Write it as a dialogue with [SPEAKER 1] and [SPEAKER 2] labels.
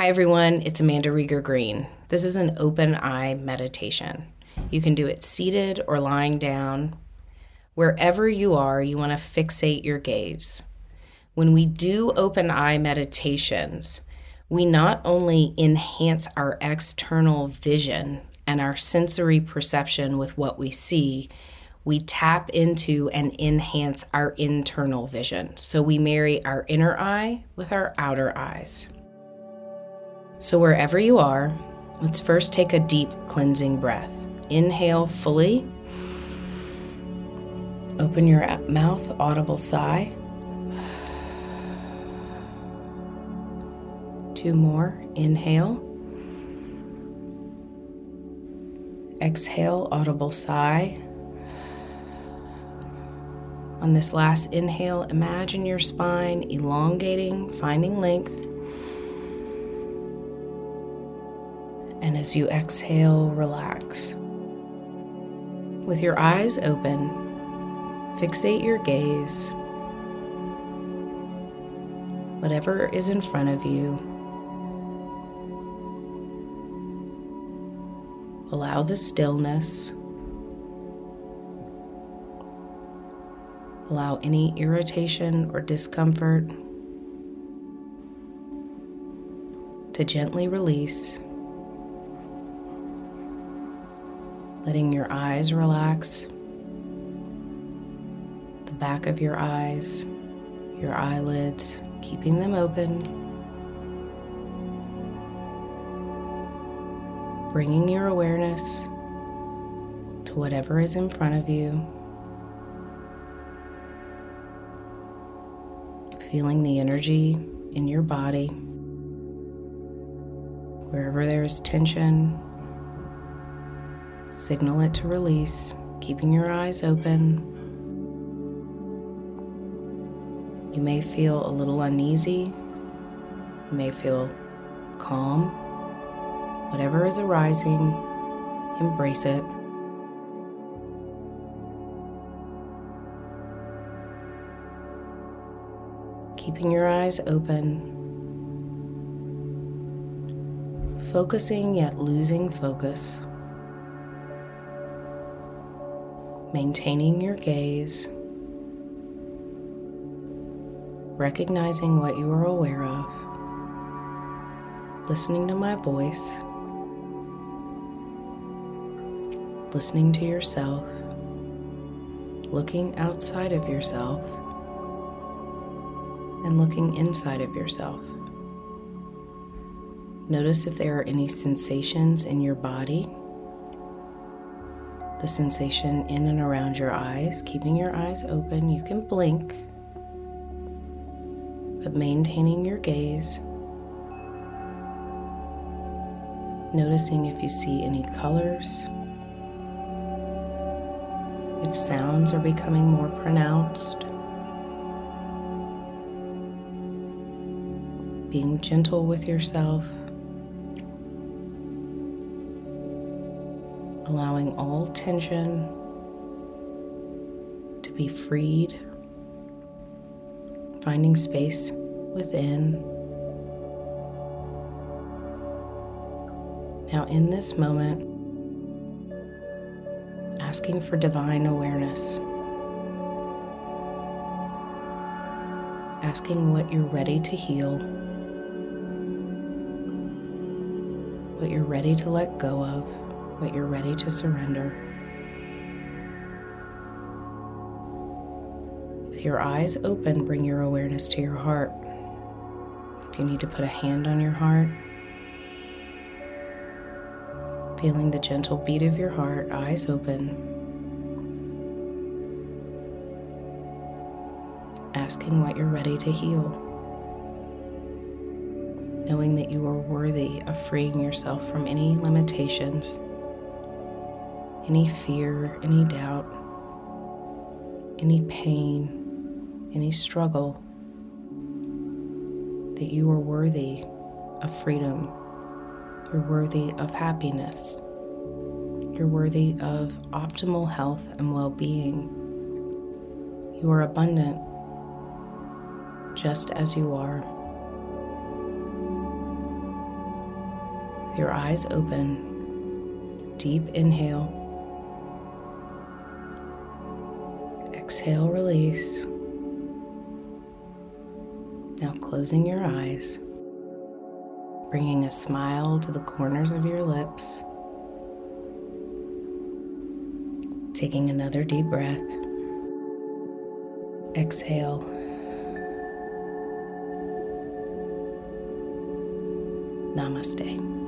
[SPEAKER 1] Hi, everyone. It's Amanda Rieger Green. This is an open eye meditation. You can do it seated or lying down. Wherever you are, you want to fixate your gaze. When we do open eye meditations, we not only enhance our external vision and our sensory perception with what we see, we tap into and enhance our internal vision. So we marry our inner eye with our outer eyes. So, wherever you are, let's first take a deep cleansing breath. Inhale fully. Open your mouth, audible sigh. Two more. Inhale. Exhale, audible sigh. On this last inhale, imagine your spine elongating, finding length. And as you exhale, relax. With your eyes open, fixate your gaze. Whatever is in front of you, Allow the stillness. Allow any irritation or discomfort to gently release. Letting your eyes relax, the back of your eyes, your eyelids, keeping them open. bringing your awareness to whatever is in front of you, feeling the energy in your body. Wherever there is tension, signal it to release, keeping your eyes open. You may feel a little uneasy. You may feel calm Whatever is arising, embrace it. Keeping your eyes open, focusing yet losing focus, maintaining your gaze, recognizing what you are aware of, listening to my voice. listening to yourself, looking outside of yourself, and looking inside of yourself. Notice if there are any sensations in your body, the sensation in and around your eyes, keeping your eyes open. You can blink, but maintaining your gaze. Noticing if you see any colors if sounds are becoming more pronounced. Being gentle with yourself. Allowing all tension to be freed. Finding space within. Now, in this moment, asking for divine awareness. Asking what you're ready to heal, what you're ready to let go of, what you're ready to surrender. With your eyes open, bring your awareness to your heart. If you need to put a hand on your heart, feeling the gentle beat of your heart, eyes open. Asking what you're ready to heal. Knowing that you are worthy of freeing yourself from any limitations, any fear, any doubt, any pain, any struggle. That you are worthy of freedom you're worthy of happiness. You're worthy of optimal health and well being. You are abundant just as you are. With your eyes open, deep inhale. Exhale, release. Now closing your eyes, bringing a smile to the corners of your lips. Taking another deep breath. Exhale. Namaste.